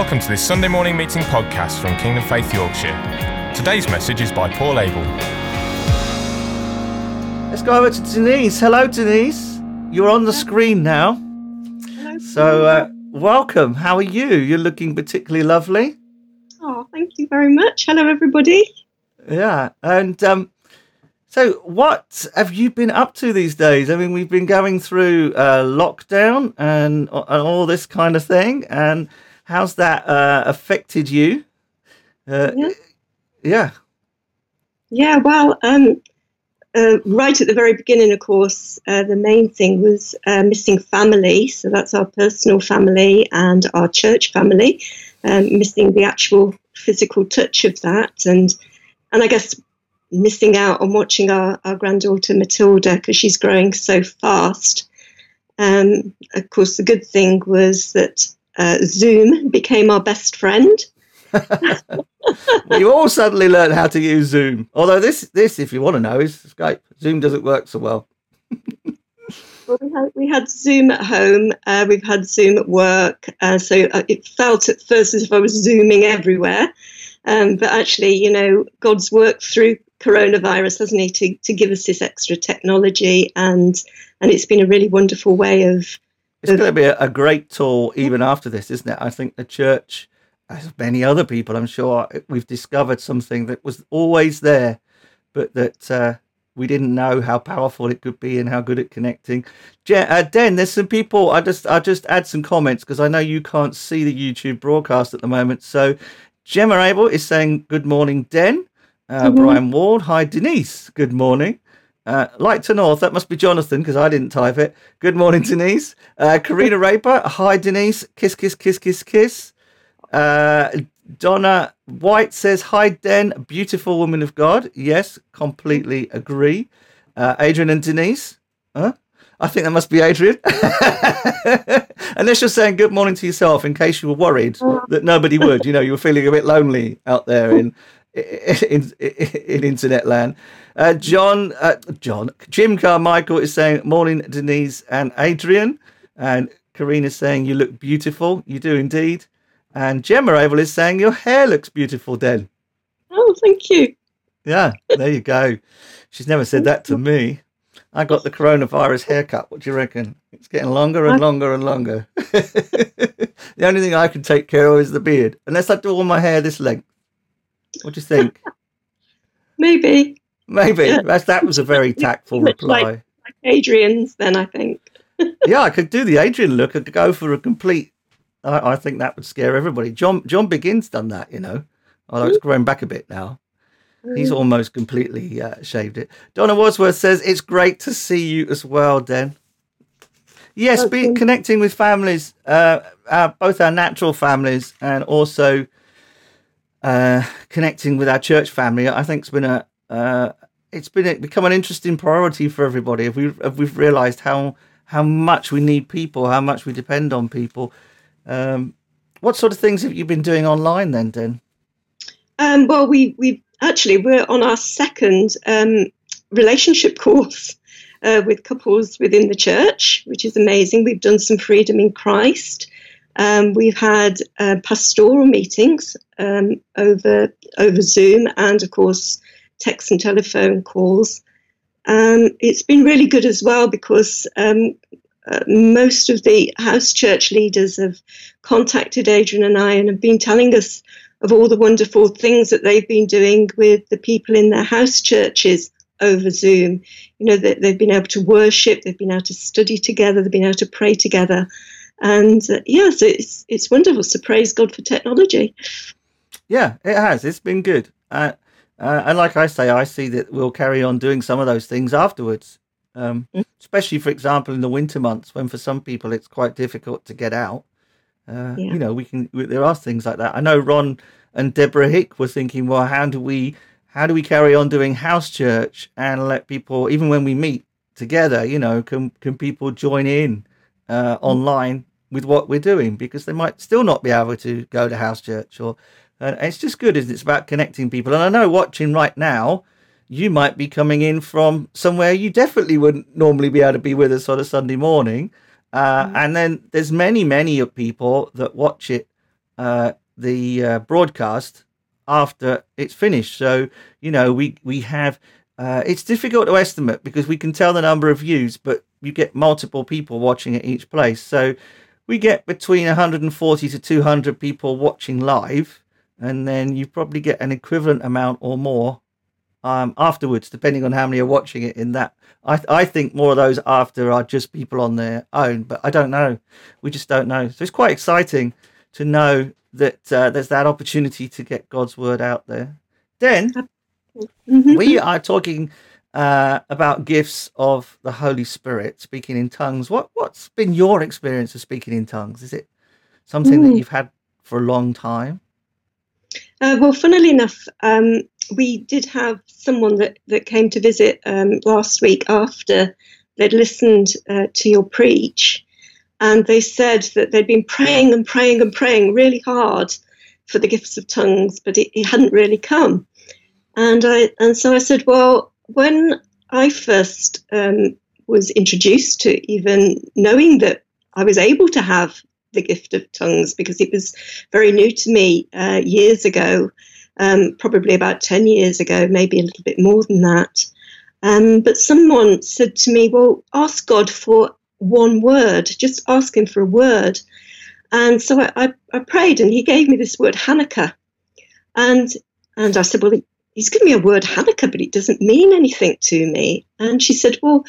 Welcome to this Sunday morning meeting podcast from Kingdom Faith Yorkshire. Today's message is by Paul Abel. Let's go over to Denise. Hello, Denise. You're on the screen now. Hello. So, uh, welcome. How are you? You're looking particularly lovely. oh, thank you very much. Hello, everybody. Yeah. And um, so, what have you been up to these days? I mean, we've been going through uh, lockdown and, and all this kind of thing. And how's that uh, affected you? Uh, Yeah. yeah. Yeah, well, um, uh, right at the very beginning, of course, uh, the main thing was uh, missing family. So that's our personal family and our church family, um, missing the actual physical touch of that, and and I guess missing out on watching our, our granddaughter Matilda because she's growing so fast. Um, of course, the good thing was that uh, Zoom became our best friend. we all suddenly learned how to use Zoom. Although this, this, if you want to know, is Skype. Zoom doesn't work so well. Well, we had, we had Zoom at home. Uh, we've had Zoom at work. Uh, so uh, it felt at first as if I was zooming everywhere. Um, but actually, you know, God's worked through coronavirus, hasn't He, to, to give us this extra technology, and and it's been a really wonderful way of. It's going to be a, a great tour even after this, isn't it? I think the church, as many other people, I'm sure, we've discovered something that was always there, but that uh, we didn't know how powerful it could be and how good at connecting. Je- uh, Den, there's some people. I just I just add some comments because I know you can't see the YouTube broadcast at the moment. So Gemma Abel is saying good morning, Den. Uh, Mhm. Brian Ward, hi Denise, good morning. Uh, Light to North, that must be Jonathan because I didn't type it. Good morning, Denise. Uh, Karina Raper, hi Denise, kiss, kiss, kiss, kiss, kiss. Uh, Donna White says, Hi, Den, beautiful woman of God. Yes, completely agree. Uh, Adrian and Denise. Huh? I think that must be Adrian. Unless you're saying good morning to yourself in case you were worried that nobody would. You know, you were feeling a bit lonely out there in in, in, in internet land. Uh, John, uh, John, Jim Carmichael is saying, Morning, Denise and Adrian. And Karina's saying, You look beautiful. You do indeed. And Gemma Abel is saying, Your hair looks beautiful, Den. Oh, thank you. Yeah, there you go. She's never said that to me. I got the coronavirus haircut. What do you reckon? It's getting longer and longer and longer. the only thing I can take care of is the beard, unless I do all my hair this length. What do you think? Maybe Maybe Yeah. that's that was a very tactful reply. like- like Adrian's. Then I think. yeah, I could do the Adrian look. I could go for a complete. I, I think that would scare everybody. John John Begins done that, you know. Although it's grown back a bit now. He's almost completely uh, shaved it. Donna Wadsworth says it's great to see you as well, Den. Yes, be connecting with families, uh, our, both our natural families and also uh, connecting with our church family. I think it's been a uh, it's been a, become an interesting priority for everybody. If we if we've realised how how much we need people, how much we depend on people. Um, what sort of things have you been doing online then, Den? Um, well, we we actually we're on our second um, relationship course uh, with couples within the church, which is amazing. We've done some freedom in Christ. Um, we've had uh, pastoral meetings um, over over Zoom, and of course, text and telephone calls. Um, it's been really good as well because um, uh, most of the house church leaders have contacted Adrian and I and have been telling us of all the wonderful things that they've been doing with the people in their house churches over Zoom. You know, they've been able to worship, they've been able to study together, they've been able to pray together. And uh, yeah, so it's, it's wonderful. So praise God for technology. Yeah, it has. It's been good. Uh, uh, and like I say, I see that we'll carry on doing some of those things afterwards. Um, Mm. especially, for example, in the winter months when for some people it's quite difficult to get out. Uh, Yeah. You know, we can. There are things like that. I know Ron and Deborah Hick were thinking, well, how do we, how do we carry on doing house church and let people, even when we meet together, you know, can can people join in uh, online with what we're doing because they might still not be able to go to house church or and it's just good isn't it it's about connecting people and i know watching right now you might be coming in from somewhere you definitely wouldn't normally be able to be with us on a sunday morning uh, and then there's many many of people that watch it uh, the uh, broadcast after it's finished. So you know we we have. Uh, it's difficult to estimate because we can tell the number of views, but you get multiple people watching at each place. So we get between 140 to 200 people watching live, and then you probably get an equivalent amount or more um, afterwards, depending on how many are watching it. In that, I I think more of those after are just people on their own, but I don't know. We just don't know. So it's quite exciting to know that uh, there's that opportunity to get God's word out there. Then mm-hmm. we are talking uh, about gifts of the Holy Spirit, speaking in tongues. What what's been your experience of speaking in tongues? Is it something mm. that you've had for a long time? Uh, well, funnily enough, um, we did have someone that, that came to visit um, last week after they'd listened uh, to your preach, and they said that they'd been praying and praying and praying really hard for the gifts of tongues, but it, it hadn't really come. And I and so I said, well, when I first um, was introduced to even knowing that I was able to have the gift of tongues, because it was very new to me uh, years ago, um, probably about 10 years ago, maybe a little bit more than that. Um, but someone said to me, Well, ask God for one word, just ask Him for a word. And so I, I, I prayed, and He gave me this word, Hanukkah. And and I said, Well, he's given me a word Hanukkah, but it doesn't mean anything to me. And she said, well,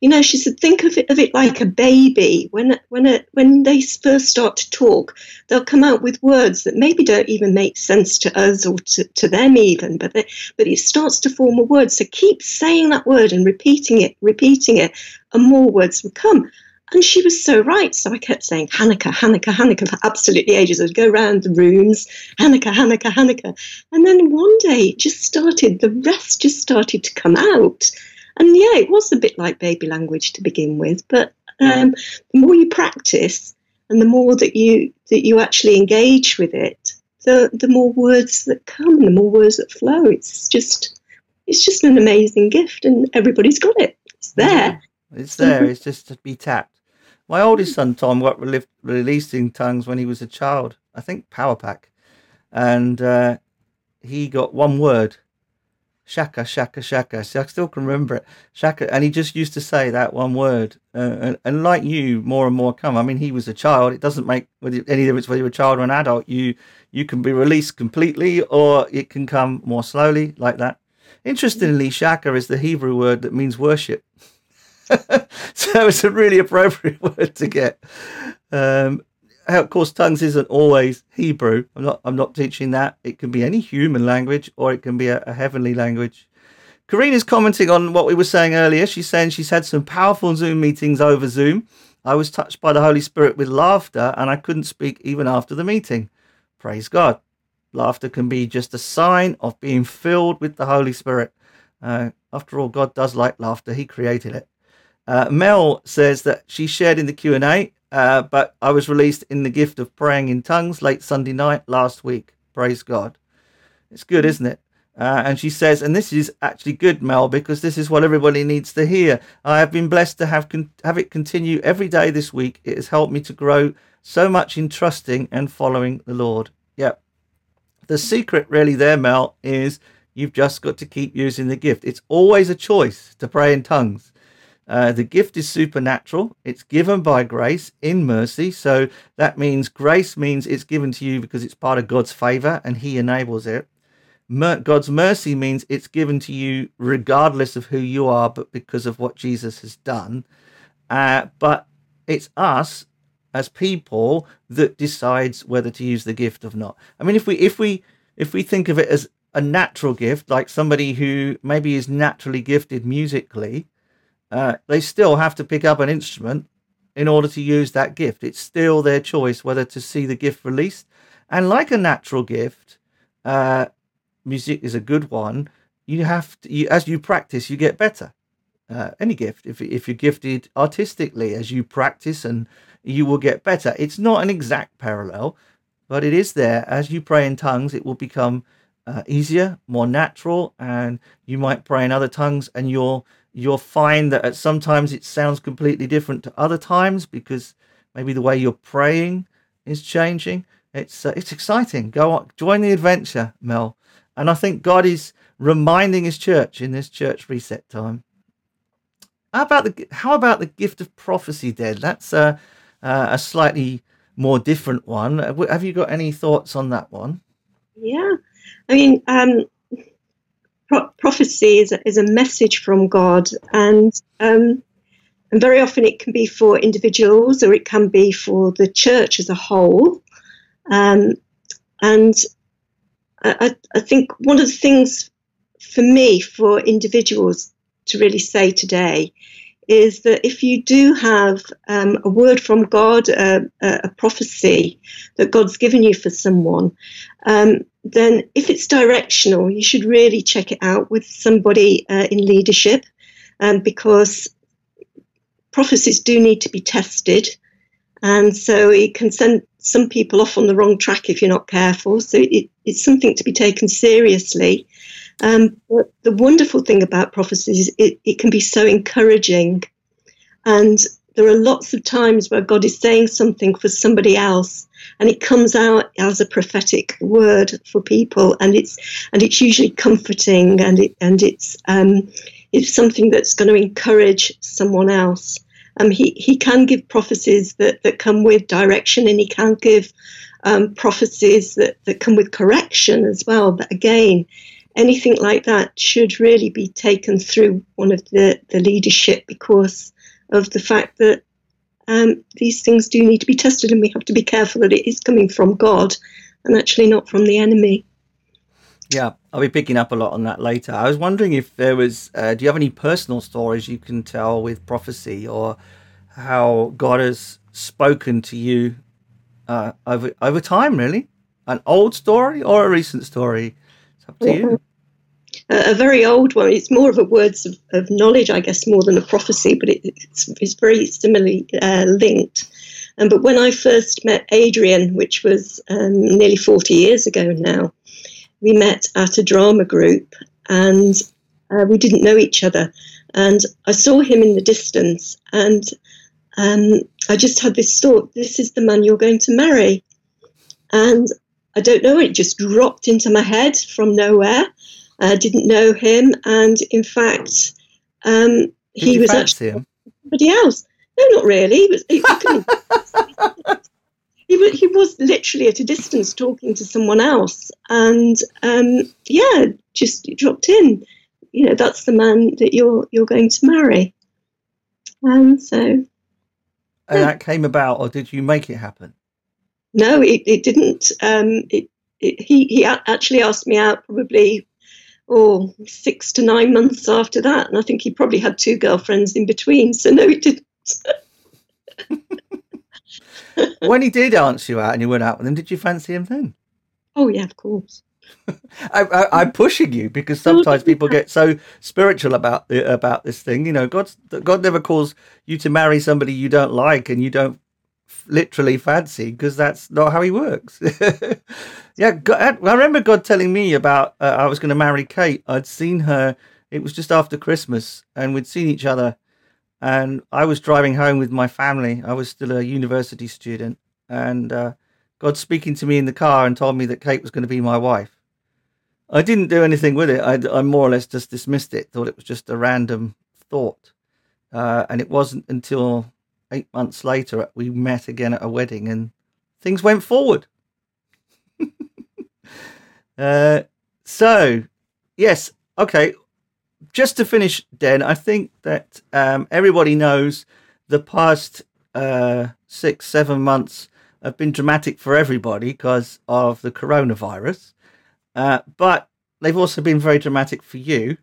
you know, she said, think of it of it like a baby. When when a, when they first start to talk, they'll come out with words that maybe don't even make sense to us or to, to them even, but they, but it starts to form a word. So keep saying that word and repeating it, repeating it, and more words will come. And she was so right. So I kept saying, Hanukkah, Hanukkah, Hanukkah for absolutely ages. I'd go around the rooms, Hanukkah, Hanukkah, Hanukkah. And then one day it just started, the rest just started to come out. And yeah, it was a bit like baby language to begin with. But um, the more you practice and the more that you that you actually engage with it, the, the more words that come, the more words that flow. It's just it's just an amazing gift and everybody's got it. It's there. It's there. it's just to be tapped. My oldest son Tom got re- released in tongues when he was a child. I think Power Pack, and uh, he got one word, shaka shaka shaka. See, I still can remember it, shaka, and he just used to say that one word. Uh, and, and, like you, more and more come. I mean, he was a child. It doesn't make any difference whether you're a child or an adult. You you can be released completely, or it can come more slowly, like that. Interestingly, shaka is the Hebrew word that means worship. so it's a really appropriate word to get. Um, of course, tongues isn't always Hebrew. I'm not. I'm not teaching that. It can be any human language, or it can be a, a heavenly language. Karina's commenting on what we were saying earlier. She's saying she's had some powerful Zoom meetings over Zoom. I was touched by the Holy Spirit with laughter, and I couldn't speak even after the meeting. Praise God. Laughter can be just a sign of being filled with the Holy Spirit. Uh, after all, God does like laughter. He created it. Uh, Mel says that she shared in the Q and A, uh, but I was released in the gift of praying in tongues late Sunday night last week. Praise God. It's good, isn't it? Uh, and she says, and this is actually good, Mel, because this is what everybody needs to hear. I have been blessed to have con- have it continue every day this week. It has helped me to grow so much in trusting and following the Lord. Yep. The secret, really, there, Mel, is you've just got to keep using the gift. It's always a choice to pray in tongues. Uh, the gift is supernatural. It's given by grace in mercy. So that means grace means it's given to you because it's part of God's favor and He enables it. Mer- God's mercy means it's given to you regardless of who you are, but because of what Jesus has done. Uh, but it's us as people that decides whether to use the gift or not. I mean, if we if we if we think of it as a natural gift, like somebody who maybe is naturally gifted musically, uh, they still have to pick up an instrument in order to use that gift. It's still their choice whether to see the gift released. And like a natural gift, uh, music is a good one. You have to, you, as you practice, you get better. Uh, any gift, if if you're gifted artistically, as you practice, and you will get better. It's not an exact parallel, but it is there. As you pray in tongues, it will become uh, easier, more natural, and you might pray in other tongues, and you'll you'll find that at sometimes it sounds completely different to other times because maybe the way you're praying is changing. it's uh, it's exciting. Go on, join the adventure, Mel. And I think God is reminding His church in this church reset time. How about the how about the gift of prophecy, Den? That's a uh, a slightly more different one. Have you got any thoughts on that one? Yeah, I mean, um, pro- prophecy is a, is a message from God, and um, and very often it can be for individuals or it can be for the church as a whole. Um, and I, I think one of the things for me, for individuals to really say today, is that if you do have um, a word from God, a prophecy that God's given you for someone, um, then if it's directional, you should really check it out with somebody uh, in leadership um, because prophecies do need to be tested. And so it can send some people off on the wrong track if you're not careful. So it, it's something to be taken seriously. Um, but the wonderful thing about prophecies is it, it can be so encouraging. And there are lots of times where God is saying something for somebody else and it comes out as a prophetic word for people and it's and it's usually comforting and it and it's um, it's something that's going to encourage someone else um, he, he can give prophecies that, that come with direction and he can give um, prophecies that, that come with correction as well. But again, anything like that should really be taken through one of the, the leadership because of the fact that um, these things do need to be tested and we have to be careful that it is coming from God and actually not from the enemy. Yeah, I'll be picking up a lot on that later. I was wondering if there was, uh, do you have any personal stories you can tell with prophecy or how God has spoken to you uh, over over time? Really, an old story or a recent story? It's up to you. A, very old one. It's more of a words of, of knowledge, I guess, more than a prophecy, but it, it's, it's very similarly uh, linked. Um, but when I first met Adrian, which was um, nearly 40 years ago now, we met at a drama group and uh, we didn't know each other. And I saw him in the distance and um, I just had this thought this is the man you're going to marry. And I don't know, it just dropped into my head from nowhere. I didn't know him. And in fact, um, he was actually him? somebody else. No, not really. He was, he, he, was, he was literally at a distance talking to someone else. And um, yeah, just dropped in. You know, that's the man that you're you're going to marry. And so. And yeah. that came about, or did you make it happen? No, it, it didn't. Um, it, it, he he actually asked me out probably oh six to nine months after that, and I think he probably had two girlfriends in between. So no, he didn't. when he did answer you out and you went out with him, did you fancy him then? Oh yeah, of course. I, am pushing you because oh, sometimes people get so spiritual about the, about this thing. You know, God God never calls you to marry somebody you don't like and you don't literally fancy because that's not how He works. yeah, God, I remember God telling me about uh, I was going to marry Kate. I'd seen her. It was just after Christmas, and we'd seen each other and I was driving home with my family. I was still a university student, and uh, God speaking to me in the car and told me that Kate was going to be my wife. I didn't do anything with it. I, I more or less just dismissed it. Thought it was just a random thought, uh, and it wasn't until eight months later we met again at a wedding, and things went forward. uh, so, yes, okay just to finish, Den, I think that um, everybody knows the past uh, six, seven months have been dramatic for everybody because of the coronavirus. Uh, but they've also been very dramatic for you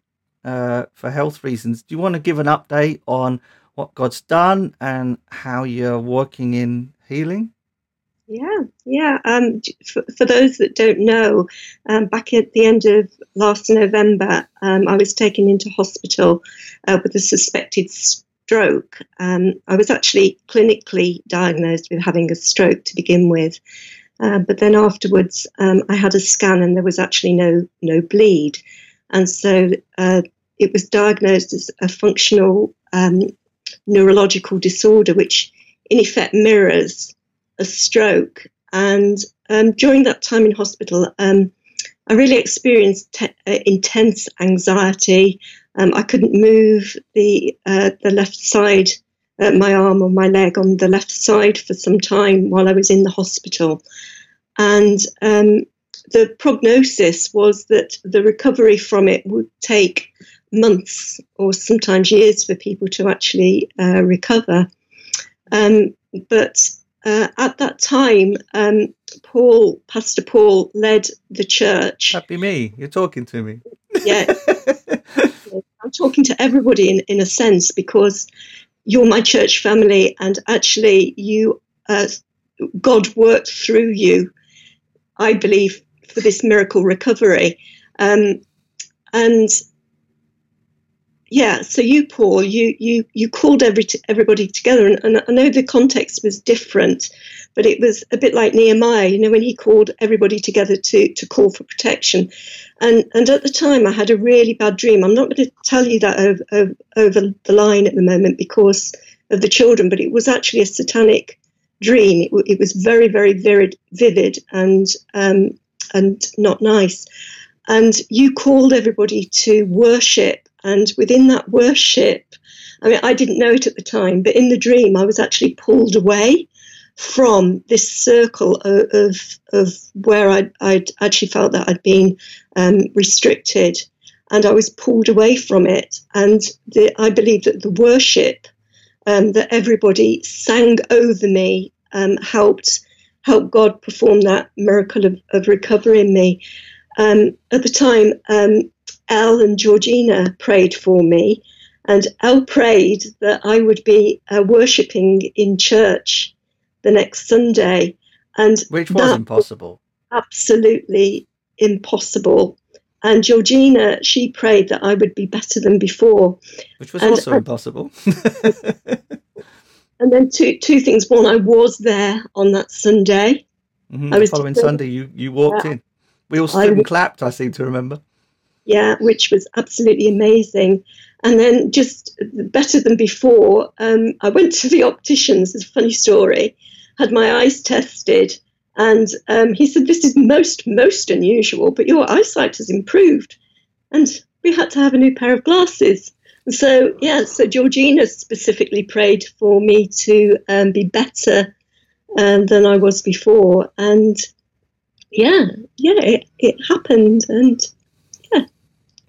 uh, for health reasons. Do you want to give an update on what God's done and how you're working in healing? Yeah, yeah. Um, for, for, those that don't know, um, back at the end of last November, um, I was taken into hospital uh, with a suspected stroke. Um, I was actually clinically diagnosed with having a stroke to begin with, uh, but then afterwards, um, I had a scan and there was actually no no bleed, and so uh, it was diagnosed as a functional um, neurological disorder, which in effect mirrors a stroke. and um, during that time in hospital, um, I really experienced te- uh, intense anxiety. Um, I couldn't move the uh, the left side, uh, my arm or my leg on the left side for some time while I was in the hospital, and um, the prognosis was that the recovery from it would take months or sometimes years for people to actually uh, recover. Um, but uh, at that time, um, Paul, Pastor Paul, led the church. That'd be me. You're talking to me. Yeah. I'm talking to everybody in, in a sense because you're my church family, and actually, you, uh, God worked through you, I believe, for this miracle recovery. Um, and yeah, so you, Paul, you you you called every everybody together, and, and I know the context was different, but it was a bit like Nehemiah, you know, when he called everybody together to to call for protection, and and at the time I had a really bad dream. I'm not going to tell you that over, over, over the line at the moment because of the children, but it was actually a satanic dream. It, it was very very vivid, vivid and um, and not nice. And you called everybody to worship and within that worship, I mean, I didn't know it at the time, but in the dream, I was actually pulled away from this circle of, of, of where I'd, I'd, actually felt that I'd been um, restricted. And I was pulled away from it. And the, I believe that the worship um, that everybody sang over me um, helped help God perform that miracle of, of recovery in me. Um, at the time, um, Elle and Georgina prayed for me, and Elle prayed that I would be uh, worshipping in church the next Sunday, and which was impossible. Was absolutely impossible. And Georgina, she prayed that I would be better than before, which was and also impossible. and then two two things. One, I was there on that Sunday. Mm-hmm. I was the following Sunday. You you walked yeah. in. We all stood I, and clapped. I seem to remember yeah, which was absolutely amazing. And then just better than before, um, I went to the opticians. It's a funny story. Had my eyes tested, and um, he said, "This is most most unusual, but your eyesight has improved." And we had to have a new pair of glasses. So yeah, so Georgina specifically prayed for me to um, be better um, than I was before, and yeah, yeah, it, it happened, and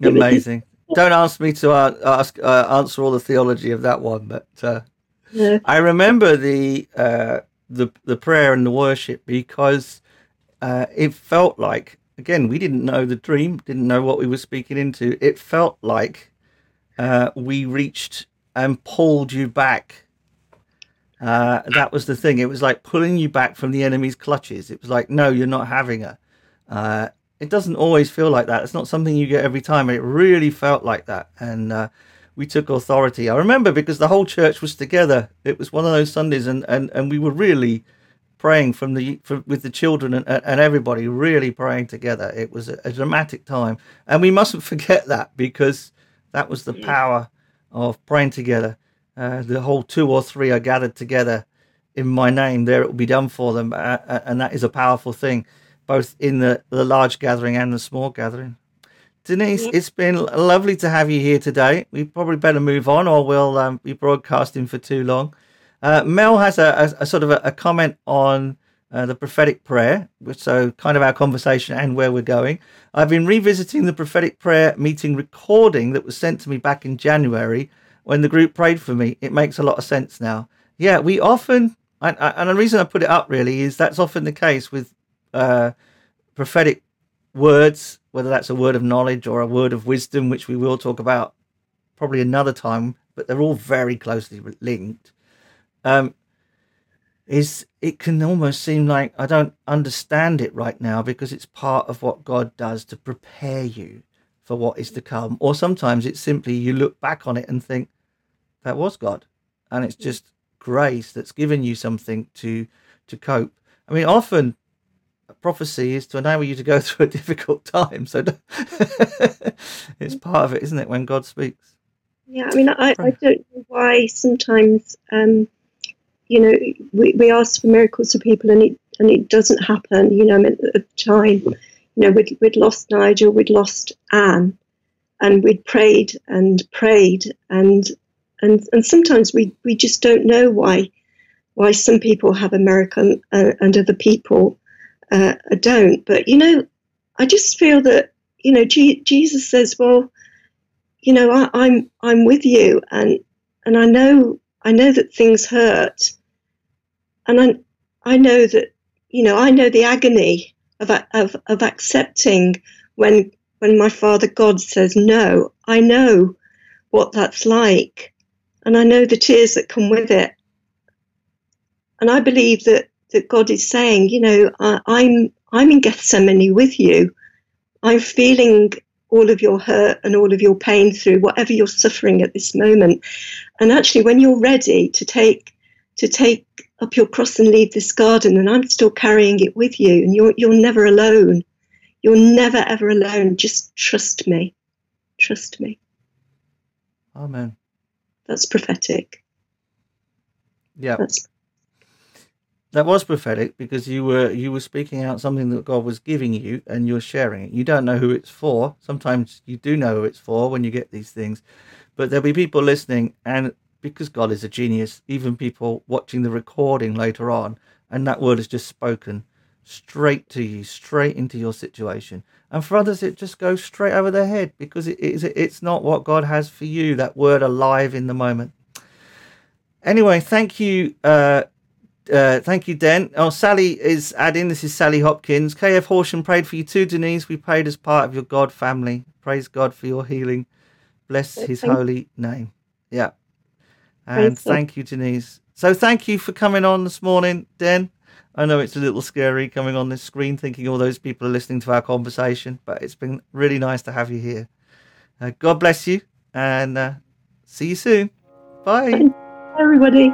Amazing. Don't ask me to uh, ask uh, answer all the theology of that one, but uh, yeah. I remember the uh, the the prayer and the worship because uh, it felt like again we didn't know the dream, didn't know what we were speaking into. It felt like uh, we reached and pulled you back. that was the thing. It was like pulling you back from the enemy's clutches. It was like, no, you're not having her it doesn't always feel like that. It's not something you get every time. It really felt like that, and uh, we took authority. I remember because the whole church was together. It was one of those Sundays, and and, and we were really praying from the for, with the children and, and everybody really praying together. It was a, a dramatic time, and we mustn't forget that because that was the mm. power of praying together. Uh, the whole two or three are gathered together in my name. There it will be done for them, uh, uh and that is a powerful thing both in the, the large gathering and the small gathering. Denise, it's been lovely to have you here today. We probably better move on, or we'll um, be broadcasting for too long. Uh, Mel has a, a, a, sort of a, a comment on uh, the prophetic prayer, so kind of our conversation and where we're going. I've been revisiting the prophetic prayer meeting recording that was sent to me back in January when the group prayed for me. It makes a lot of sense now. Yeah, we often, and, and the reason I put it up really is that's often the case with uh, prophetic words, whether that's a word of knowledge or a word of wisdom, which we will talk about probably another time, but they're all very closely linked. Um, is it can almost seem like I don't understand it right now because it's part of what God does to prepare you for what is to come. Or sometimes it's simply you look back on it and think that was God, and it's just grace that's given you something to to cope. I mean, often prophecy is to enable you to go through a difficult time. So it's part of it, isn't it, when God speaks? Yeah, I mean, I, I don't know why sometimes, um, you know, we, we ask for miracles for people and it, and it doesn't happen. You know, at the time, you know, we'd, we'd lost Nigel, we'd lost Anne, and we'd prayed and prayed, and and and sometimes we we just don't know why why some people have American uh, and other people uh, I don't. But you know, I just feel that you know G- Jesus says, well, you know, I, I'm I'm with you, and and I know I know that things hurt, and I I know that you know I know the agony of of of accepting when when my Father God says no. I know what that's like, and I know the tears that come with it, and I believe that that God is saying, you know, I, I'm I'm in Gethsemane with you. I'm feeling all of your hurt and all of your pain through whatever you're suffering at this moment. And actually, when you're ready to take to take up your cross and leave this garden, and I'm still carrying it with you, and you're you're never alone. You're never ever alone. Just trust me. Trust me. Amen. That's prophetic. Yeah. That's that was prophetic because you were you were speaking out something that God was giving you and you're sharing it. You don't know who it's for. Sometimes you do know who it's for when you get these things, but there'll be people listening, and because God is a genius, even people watching the recording later on, and that word is just spoken straight to you, straight into your situation. And for others, it just goes straight over their head because it is it's not what God has for you. That word alive in the moment. Anyway, thank you. Uh, uh, thank you, Den. Oh, Sally is adding. This is Sally Hopkins. KF Horsham prayed for you too, Denise. We prayed as part of your God family. Praise God for your healing. Bless His thank holy name. Yeah. And thank you, Denise. So thank you for coming on this morning, Den. I know it's a little scary coming on this screen, thinking all those people are listening to our conversation, but it's been really nice to have you here. Uh, God bless you, and uh, see you soon. Bye. everybody.